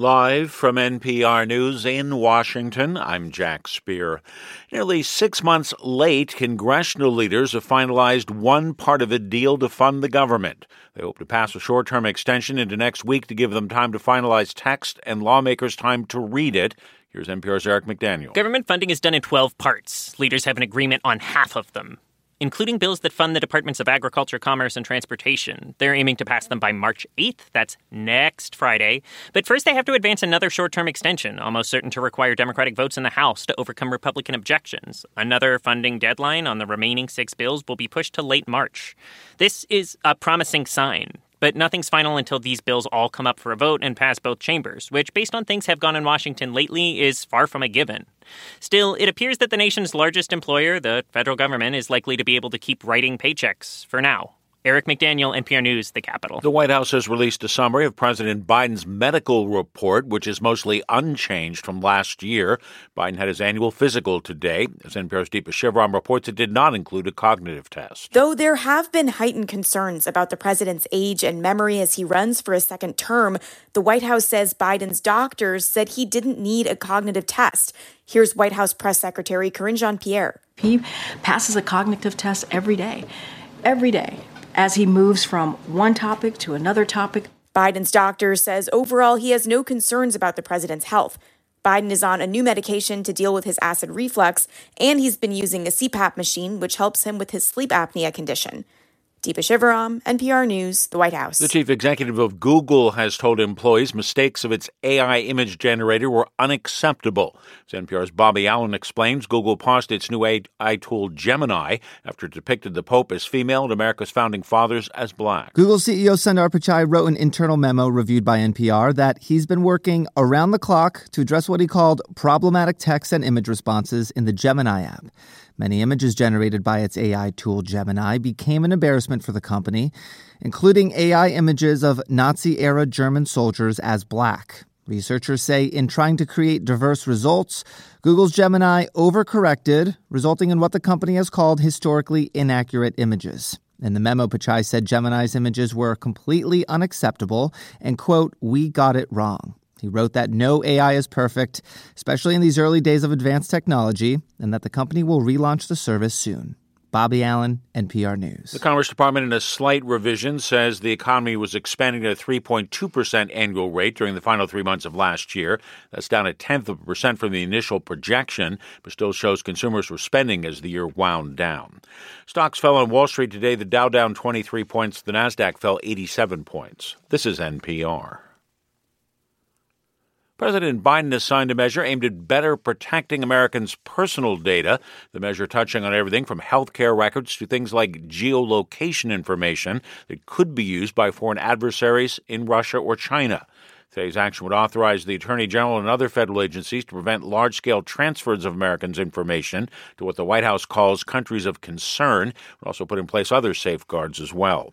Live from NPR News in Washington, I'm Jack Speer. Nearly six months late, congressional leaders have finalized one part of a deal to fund the government. They hope to pass a short term extension into next week to give them time to finalize text and lawmakers time to read it. Here's NPR's Eric McDaniel. Government funding is done in 12 parts. Leaders have an agreement on half of them including bills that fund the Departments of Agriculture, Commerce, and Transportation. They're aiming to pass them by March 8th. That's next Friday. But first, they have to advance another short term extension, almost certain to require Democratic votes in the House to overcome Republican objections. Another funding deadline on the remaining six bills will be pushed to late March. This is a promising sign. But nothing's final until these bills all come up for a vote and pass both chambers, which, based on things have gone in Washington lately, is far from a given. Still, it appears that the nation's largest employer, the federal government, is likely to be able to keep writing paychecks for now. Eric McDaniel, NPR News, the Capitol. The White House has released a summary of President Biden's medical report, which is mostly unchanged from last year. Biden had his annual physical today. As NPR's Deepa Shivaram reports, it did not include a cognitive test. Though there have been heightened concerns about the president's age and memory as he runs for a second term, the White House says Biden's doctors said he didn't need a cognitive test. Here's White House Press Secretary Karine Jean Pierre. He passes a cognitive test every day. Every day as he moves from one topic to another topic. Biden's doctor says overall he has no concerns about the president's health. Biden is on a new medication to deal with his acid reflux, and he's been using a CPAP machine, which helps him with his sleep apnea condition. Deepa Shivaram, NPR News, the White House. The chief executive of Google has told employees mistakes of its AI image generator were unacceptable. As NPR's Bobby Allyn explains, Google paused its new AI tool Gemini after it depicted the Pope as female and America's founding fathers as black. Google CEO Sundar Pichai wrote an internal memo reviewed by NPR that he's been working around the clock to address what he called problematic text and image responses in the Gemini app. Many images generated by its AI tool Gemini became an embarrassment for the company, including AI images of Nazi era German soldiers as black. Researchers say in trying to create diverse results, Google's Gemini overcorrected, resulting in what the company has called historically inaccurate images. In the memo, Pichai said Gemini's images were completely unacceptable and, quote, we got it wrong. He wrote that no AI is perfect, especially in these early days of advanced technology, and that the company will relaunch the service soon. Bobby Allyn, NPR News. The Commerce Department, in a slight revision, says the economy was expanding at a 3.2% annual rate during the final three months of last year. That's down a tenth of a percent from the initial projection, but still shows consumers were spending as the year wound down. Stocks fell on Wall Street today. The Dow down 23 points, the NASDAQ fell 87 points. This is NPR. President Biden has signed a measure aimed at better protecting Americans' personal data. The measure touching on everything from health care records to things like geolocation information that could be used by foreign adversaries in Russia or China. Today's action would authorize the Attorney General and other federal agencies to prevent large scale transfers of Americans' information to what the White House calls countries of concern. Would also put in place other safeguards as well.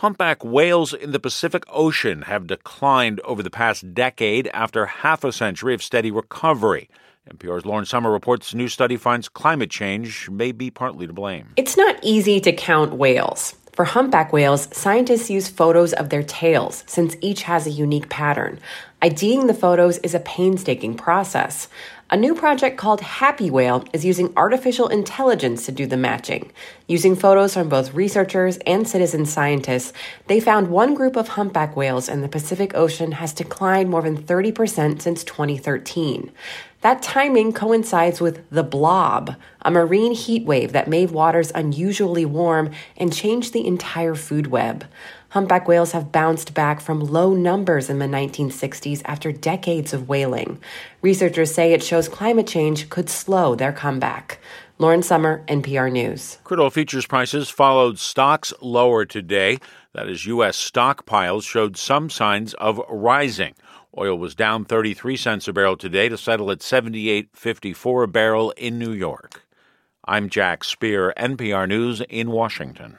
Humpback whales in the Pacific Ocean have declined over the past decade after half a century of steady recovery. NPR's Lauren Sommer reports new study finds climate change may be partly to blame. It's not easy to count whales. For humpback whales, scientists use photos of their tails since each has a unique pattern. IDing the photos is a painstaking process. A new project called Happy Whale is using artificial intelligence to do the matching. Using photos from both researchers and citizen scientists, they found one group of humpback whales in the Pacific Ocean has declined more than 30% since 2013. That timing coincides with the blob, a marine heat wave that made waters unusually warm and changed the entire food web. Humpback whales have bounced back from low numbers in the 1960s after decades of whaling. Researchers say it shows climate change could slow their comeback. Lauren Sommer, NPR News. Crude oil futures prices followed stocks lower today. That is, U.S. stockpiles showed some signs of rising. Oil was down 33 cents a barrel today to settle at 78.54 a barrel in New York. I'm Jack Speer, NPR News in Washington.